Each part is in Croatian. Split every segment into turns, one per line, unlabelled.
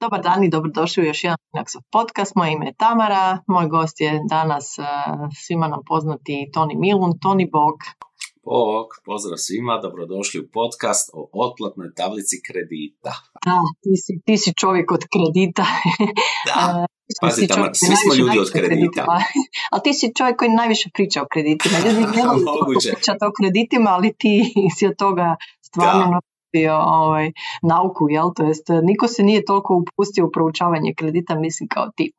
Dobar dan i dobrodošli u još jedan Finaxov podcast. Moje ime je Tamara, moj gost je danas uh, svima nam poznati Toni Milun. Toni Bog.
Bog, pozdrav svima, dobrodošli u podcast o otplatnoj tablici kredita.
Da, ti si, ti si čovjek od kredita.
Da, pazi, Tamara, svi smo ljudi od kredita.
ali ti si čovjek koji najviše priča o kreditima. Ljudi ne pričati o kreditima, ali ti si od toga stvarno ovaj, nauku, jel? To jest, niko se nije toliko upustio u proučavanje kredita, mislim, kao ti.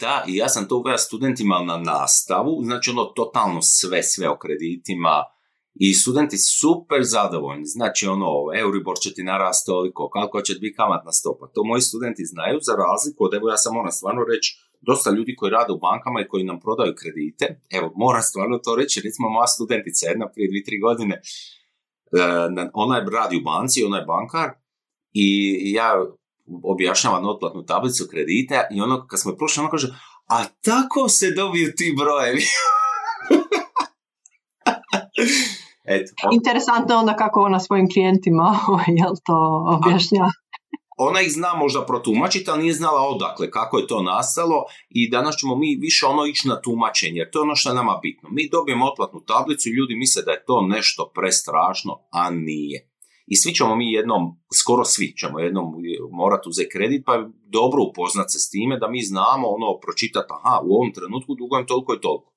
Da, i ja sam to uveo studentima na nastavu, znači ono totalno sve, sve o kreditima, i studenti super zadovoljni, znači ono, Euribor će ti narasti toliko, kako će ti biti kamatna stopa, to moji studenti znaju, za razliku od, evo ja sam moram stvarno reći, dosta ljudi koji rade u bankama i koji nam prodaju kredite, evo moram stvarno to reći, recimo moja studentica jedna prije dvije, tri godine, E, ona je radi u banci, ona je bankar i ja objašnjavam otplatnu tablicu kredita i ono kad smo prošli, ona kaže, a tako se dobiju ti brojevi.
Eto. Interesantno onda kako ona svojim klijentima jel to objašnjava
ona ih zna možda protumačiti, ali nije znala odakle, kako je to nastalo i danas ćemo mi više ono ići na tumačenje, jer to je ono što je nama bitno. Mi dobijemo otplatnu tablicu i ljudi misle da je to nešto prestrašno, a nije. I svi ćemo mi jednom, skoro svi ćemo jednom morati uzeti kredit, pa je dobro upoznat se s time da mi znamo ono pročitati, aha, u ovom trenutku dugujem toliko i toliko.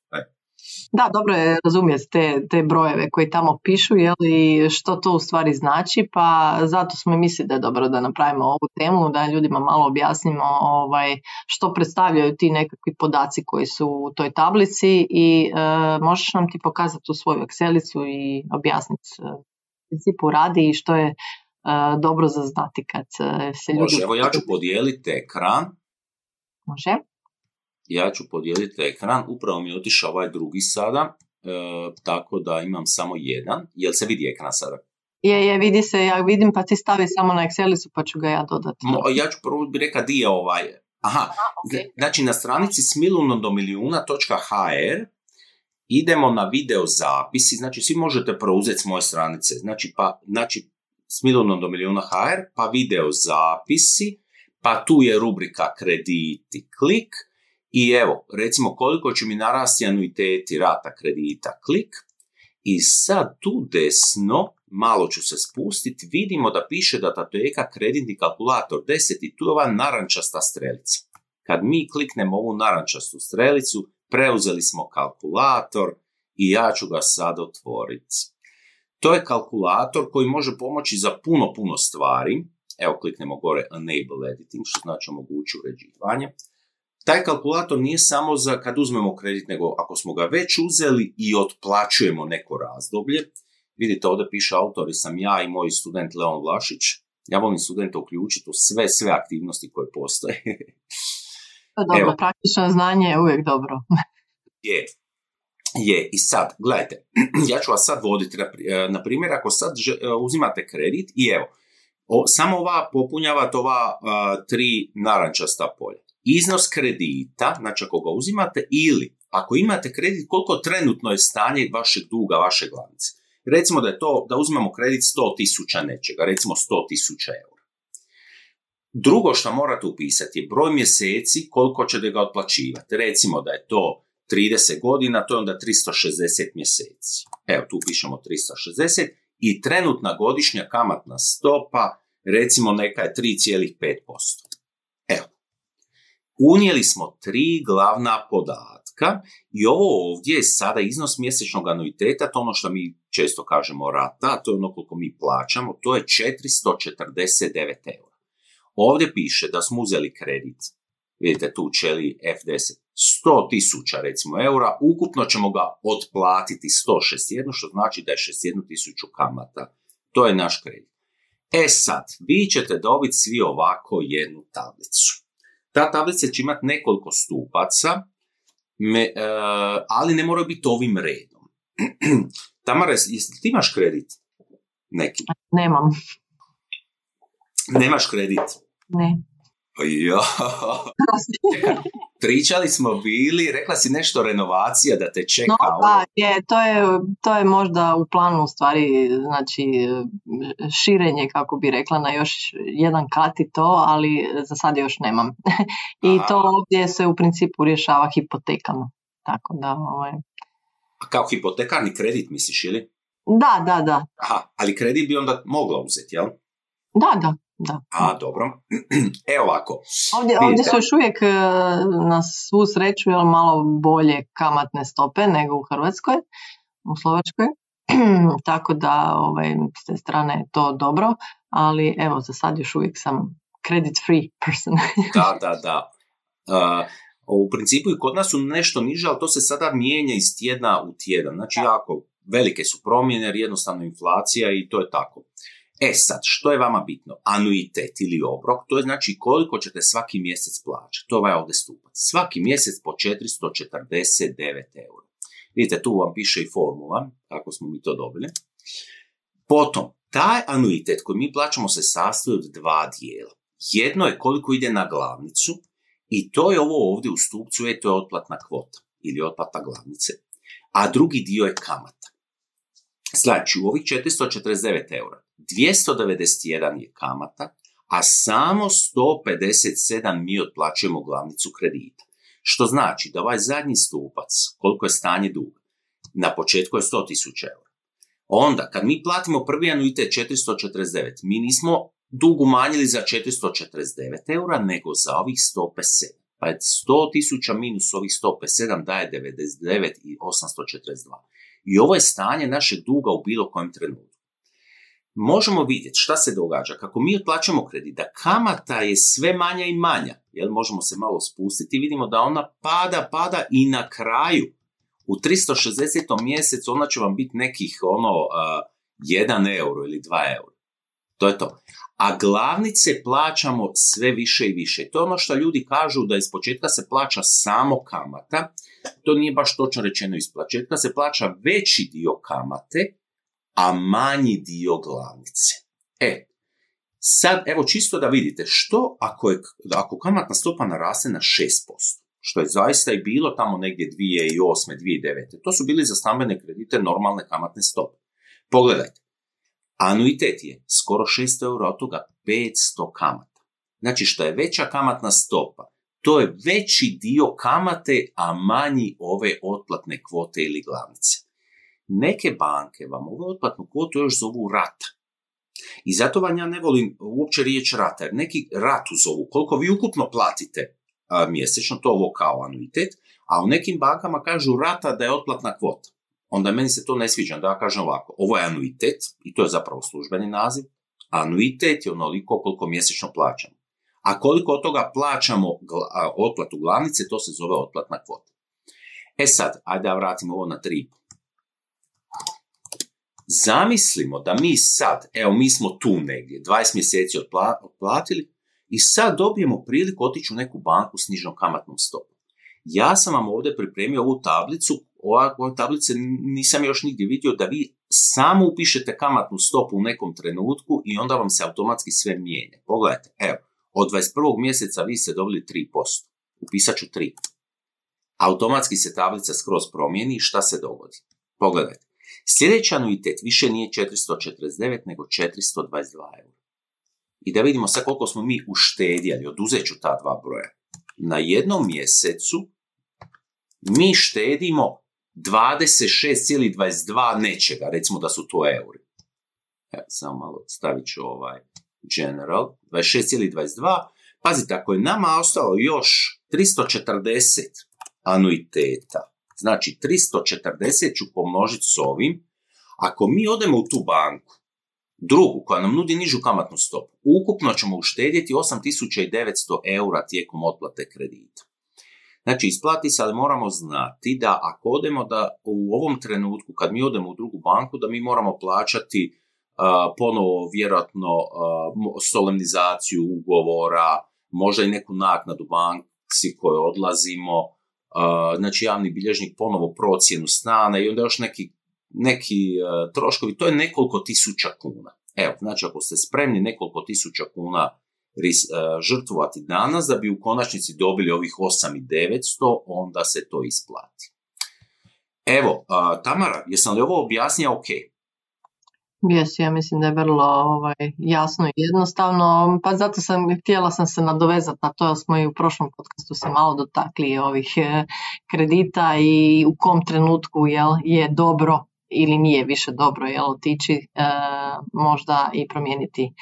Da, dobro je razumjeti te, te brojeve koji tamo pišu i što to u stvari znači, pa zato smo mislili da je dobro da napravimo ovu temu, da ljudima malo objasnimo ovaj, što predstavljaju ti nekakvi podaci koji su u toj tablici i e, možeš nam ti pokazati u svoju Excelicu i objasniti e, principu radi i što je e, dobro za znati kad se ljudi...
Može, evo ja ću podijeliti ekran.
Može
ja ću podijeliti ekran, upravo mi je otišao ovaj drugi sada, e, tako da imam samo jedan. Jel se vidi ekran sada?
Je, je, vidi se, ja vidim pa ti stavi samo na Excelisu pa ću ga ja dodati.
ja ću prvo bi reka di je ovaj. Aha, znači na stranici smilunodomilijuna.hr idemo na video zapisi, znači svi možete preuzeti s moje stranice, znači pa, znači smilunodomilijuna.hr, pa video zapisi, pa tu je rubrika krediti, klik, i evo, recimo koliko će mi narasti anuiteti rata kredita, klik. I sad tu desno, malo ću se spustiti, vidimo da piše da tatujeka kreditni kalkulator 10 i tu je ova narančasta strelica. Kad mi kliknemo ovu narančastu strelicu, preuzeli smo kalkulator i ja ću ga sad otvoriti. To je kalkulator koji može pomoći za puno, puno stvari. Evo kliknemo gore Enable Editing, što znači omogući uređivanje taj kalkulator nije samo za kad uzmemo kredit, nego ako smo ga već uzeli i otplaćujemo neko razdoblje, vidite ovdje piše autori sam ja i moj student Leon Vlašić, ja volim studenta uključiti u sve, sve aktivnosti koje postoje.
dobro, Evo. praktično znanje je uvijek dobro.
je, je, i sad, gledajte, ja ću vas sad voditi, na primjer, ako sad uzimate kredit i evo, samo ova popunjavate ova tri narančasta polja iznos kredita, znači ako ga uzimate, ili ako imate kredit, koliko trenutno je stanje vašeg duga, vaše glavnice. Recimo da je to, da uzmemo kredit 100 tisuća nečega, recimo 100 tisuća eura. Drugo što morate upisati je broj mjeseci koliko ćete ga otplaćivati. Recimo da je to 30 godina, to je onda 360 mjeseci. Evo, tu pišemo 360 i trenutna godišnja kamatna stopa, recimo neka je 3,5%. Unijeli smo tri glavna podatka i ovo ovdje je sada iznos mjesečnog anuiteta, to ono što mi često kažemo rata, to je ono koliko mi plaćamo, to je 449 eura. Ovdje piše da smo uzeli kredit, vidite tu čeli F10, 100 tisuća recimo eura, ukupno ćemo ga otplatiti 161, što znači da je 61 tisuću kamata. To je naš kredit. E sad, vi ćete dobiti svi ovako jednu tablicu. Ta tablica će imati nekoliko stupaca, me, e, ali ne moraju biti ovim redom. Tamara, jesi ti imaš kredit? Neki?
Nemam.
Nemaš kredit?
Ne.
Ja. pričali smo bili, rekla si nešto renovacija da te čeka.
No, da, je, to, je, to je možda u planu u stvari, znači širenje, kako bi rekla, na još jedan kat i to, ali za sad još nemam. I to ovdje se u principu rješava hipotekama. Tako da, ovaj...
A kao hipotekarni kredit misliš, ili?
Da, da, da.
Aha, ali kredit bi onda mogla uzeti, jel?
Da, da, da.
A, dobro. Evo ovako.
Ovdje, ovdje su još uvijek e, na svu sreću jel, malo bolje kamatne stope nego u Hrvatskoj, u Slovačkoj. Tako da ovaj, s te strane je to dobro, ali evo za sad još uvijek sam credit free person.
da, da, da. Uh, u principu i kod nas su nešto niže, ali to se sada mijenja iz tjedna u tjedan. Znači, jako velike su promjene jer jednostavno inflacija i to je tako. E sad, što je vama bitno? Anuitet ili obrok, to je znači koliko ćete svaki mjesec plaćati. To je ovaj ovdje stupac. Svaki mjesec po 449 eura. Vidite, tu vam piše i formula, kako smo mi to dobili. Potom, taj anuitet koji mi plaćamo se sastoji od dva dijela. Jedno je koliko ide na glavnicu i to je ovo ovdje u stupcu, je to je otplatna kvota ili otplata glavnice. A drugi dio je kamata. Znači, u ovih 449 eura, 291 je kamata, a samo 157 mi otplaćujemo glavnicu kredita. Što znači da ovaj zadnji stupac, koliko je stanje duga, na početku je 100.000 eura. Onda, kad mi platimo prvi anuitet 449, mi nismo dug umanjili za 449 eura, nego za ovih 157. Pa je 100.000 minus ovih 157 daje 99 i 842. I ovo je stanje našeg duga u bilo kojem trenutku. Možemo vidjeti šta se događa. Kako mi otplaćamo kredit, da kamata je sve manja i manja. Jel, možemo se malo spustiti. Vidimo da ona pada, pada i na kraju u 360. mjesecu ona će vam biti nekih ono uh, 1 euro ili 2 euro. To je to. A glavnice plaćamo sve više i više. To je ono što ljudi kažu da iz početka se plaća samo kamata. To nije baš točno rečeno iz početka. Se plaća veći dio kamate, a manji dio glavnice. E, sad evo čisto da vidite što ako, je, ako kamatna stopa naraste na 6%, što je zaista i bilo tamo negdje 2008. 2009. To su bili za stambene kredite normalne kamatne stope. Pogledajte, Anuitet je skoro 600 eura, od toga 500 kamata. Znači što je veća kamatna stopa, to je veći dio kamate, a manji ove otplatne kvote ili glavnice. Neke banke vam ovu otplatnu kvotu još zovu rata. I zato vam ja ne volim uopće riječ rata, jer neki ratu zovu. Koliko vi ukupno platite mjesečno, to ovo kao anuitet, a u nekim bankama kažu rata da je otplatna kvota onda meni se to ne sviđa, da ja kažem ovako, ovo je anuitet, i to je zapravo službeni naziv, anuitet je onoliko koliko mjesečno plaćamo. A koliko od toga plaćamo otplatu glavnice, to se zove otplatna kvota. E sad, ajde da vratimo ovo na tri. Zamislimo da mi sad, evo mi smo tu negdje, 20 mjeseci otplatili i sad dobijemo priliku otići u neku banku s nižnom kamatnom stopom. Ja sam vam ovdje pripremio ovu tablicu ove tablice nisam još nigdje vidio da vi samo upišete kamatnu stopu u nekom trenutku i onda vam se automatski sve mijenja. Pogledajte, evo, od 21. mjeseca vi ste dobili 3%. Upisat ću 3. Automatski se tablica skroz promijeni šta se dogodi. Pogledajte. Sljedeći anuitet više nije 449 nego 422 eura. I da vidimo sad koliko smo mi uštedjeli, oduzet ću ta dva broja. Na jednom mjesecu mi štedimo 26,22 nečega, recimo da su to euri. Evo, samo malo stavit ću ovaj general, 26,22. Pazite, ako je nama ostalo još 340 anuiteta, znači 340 ću pomnožiti s ovim, ako mi odemo u tu banku, drugu koja nam nudi nižu kamatnu stopu, ukupno ćemo uštedjeti 8900 eura tijekom otplate kredita. Znači, isplati se, ali moramo znati da ako odemo da u ovom trenutku, kad mi odemo u drugu banku, da mi moramo plaćati uh, ponovo vjerojatno uh, solemnizaciju ugovora, možda i neku naknadu banci koju odlazimo, znači javni bilježnik ponovo procjenu stana i onda još neki, neki troškovi, to je nekoliko tisuća kuna. Evo, znači ako ste spremni nekoliko tisuća kuna žrtvovati danas da bi u konačnici dobili ovih 8900, onda se to isplati. Evo, Tamara, jesam li ovo objasnio ok?
Jesi, ja mislim da je vrlo ovaj, jasno i jednostavno, pa zato sam htjela sam se nadovezati na to, smo i u prošlom podcastu se malo dotakli ovih eh, kredita i u kom trenutku jel, je dobro ili nije više dobro jel, otići eh, možda i promijeniti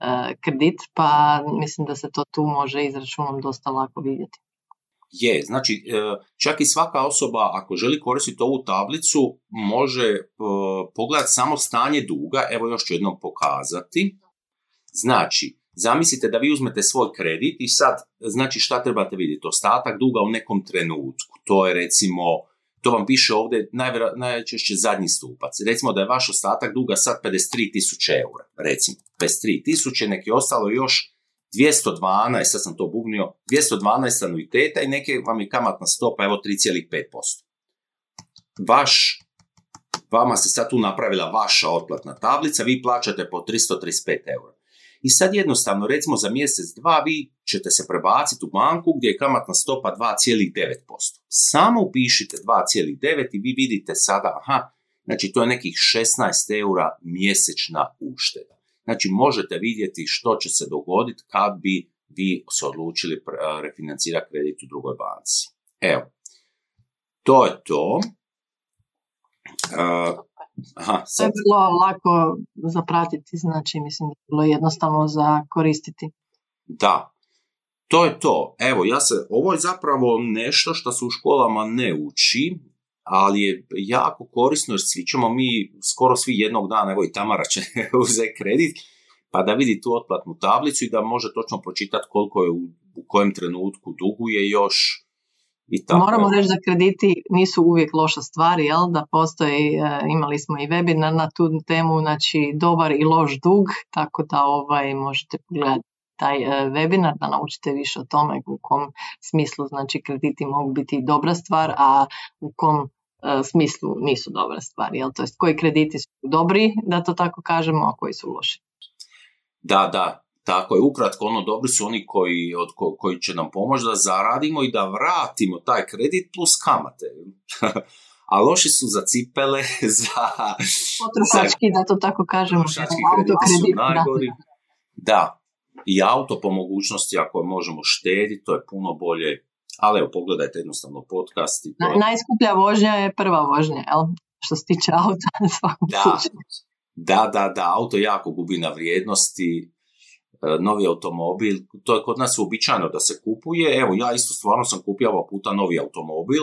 eh, kredit, pa mislim da se to tu može izračunom dosta lako vidjeti.
Je, znači e, čak i svaka osoba ako želi koristiti ovu tablicu može e, pogledati samo stanje duga, evo još ću jednom pokazati. Znači, zamislite da vi uzmete svoj kredit i sad, znači šta trebate vidjeti? Ostatak duga u nekom trenutku, to je recimo, to vam piše ovdje najčešće zadnji stupac. Recimo da je vaš ostatak duga sad 53.000 eura, recimo 53.000, neki ostalo još 212, sad sam to bugnio, 212 anuiteta i neke vam je kamatna stopa, evo 3,5%. Vaš, vama se sad tu napravila vaša otplatna tablica, vi plaćate po 335 eura. I sad jednostavno, recimo za mjesec, dva, vi ćete se prebaciti u banku gdje je kamatna stopa 2,9%. Samo upišite 2,9 i vi vidite sada, aha, znači to je nekih 16 eura mjesečna ušteda. Znači možete vidjeti što će se dogoditi kad bi vi se odlučili refinancirati kredit u drugoj banci. Evo, to je to.
Uh, aha, sad. To je bilo lako zapratiti, znači mislim da je bilo jednostavno za koristiti.
Da, to je to. Evo, ja se, ovo je zapravo nešto što se u školama ne uči, ali je jako korisno jer svi ćemo mi, skoro svi jednog dana, evo i Tamara će uzeti kredit, pa da vidi tu otplatnu tablicu i da može točno pročitati koliko je u, u kojem trenutku duguje još. I tako.
Moramo reći da krediti nisu uvijek loša stvar, jel? da postoji, e, imali smo i webinar na tu temu, znači dobar i loš dug, tako da ovaj, možete pogledati taj e, webinar da naučite više o tome u kom smislu znači krediti mogu biti dobra stvar, a u kom smislu nisu dobra stvar, jel? To jest koji krediti su dobri, da to tako kažemo, a koji su loši.
Da, da, tako je. Ukratko, ono dobri su oni koji, od koji će nam pomoći da zaradimo i da vratimo taj kredit plus kamate. a loši su za cipele, za...
Potrošački, da to tako kažemo.
Potrošački krediti su najgori. Da. da. I auto po mogućnosti, ako možemo štediti, to je puno bolje ali evo, pogledajte jednostavno podcast. I
to... Najskuplja vožnja je prva vožnja, jel? Što se tiče auta,
da, da, da, da, auto jako gubi na vrijednosti, e, novi automobil, to je kod nas uobičajeno da se kupuje, evo ja isto stvarno sam kupio puta novi automobil,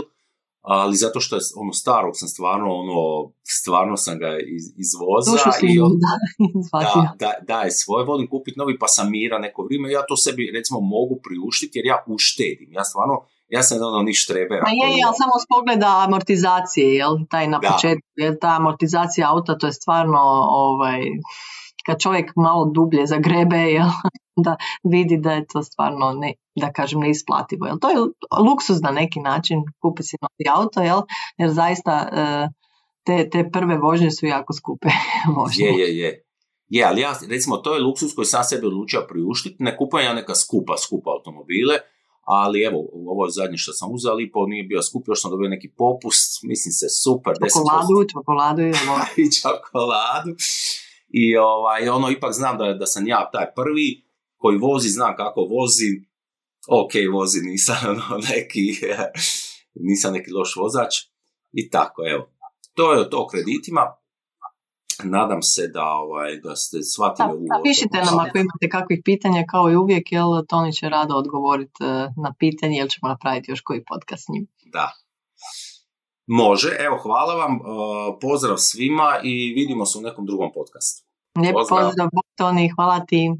ali zato što je ono starog sam stvarno ono, stvarno sam ga iz, izvoza i on, da, da, da, je svoje, volim kupiti novi pa sam mira neko vrijeme, ja to sebi recimo mogu priuštiti jer ja uštedim, ja stvarno, ja sam ono niš trebera.
Pa je, ali samo s pogleda amortizacije, jel, taj na početku, jel, ta amortizacija auta, to je stvarno, ovaj, kad čovjek malo dublje zagrebe, jel, da vidi da je to stvarno ne, da kažem neisplativo. Jel? To je luksuz na neki način, kupi si novi auto, jel? jer zaista e, te, te prve vožnje su jako skupe
vožnje. Je, je, je. Je, ali ja, recimo, to je luksus koji sam sebi odlučio priuštiti. Ne kupujem ja neka skupa, skupa automobile, ali evo, ovo je zadnje što sam uzeo, po nije bio skup, još sam dobio neki popust, mislim se super.
Čokoladu, čokoladu
i I čokoladu. I ovaj, ono, ipak znam da, da sam ja taj prvi, koji vozi, zna kako vozi, ok, vozi, nisam ono, neki, nisam neki loš vozač i tako, evo. To je to o kreditima. Nadam se da, ovaj, da ste shvatili ovu...
Pišite nam ako imate kakvih pitanja, kao i uvijek, jel Toni će rado odgovoriti e, na pitanje, jel ćemo napraviti još koji podcast s njim.
Da. Može, evo, hvala vam, e, pozdrav svima i vidimo se u nekom drugom podcastu.
Lijep pozdrav, pozdrav Toni, hvala ti.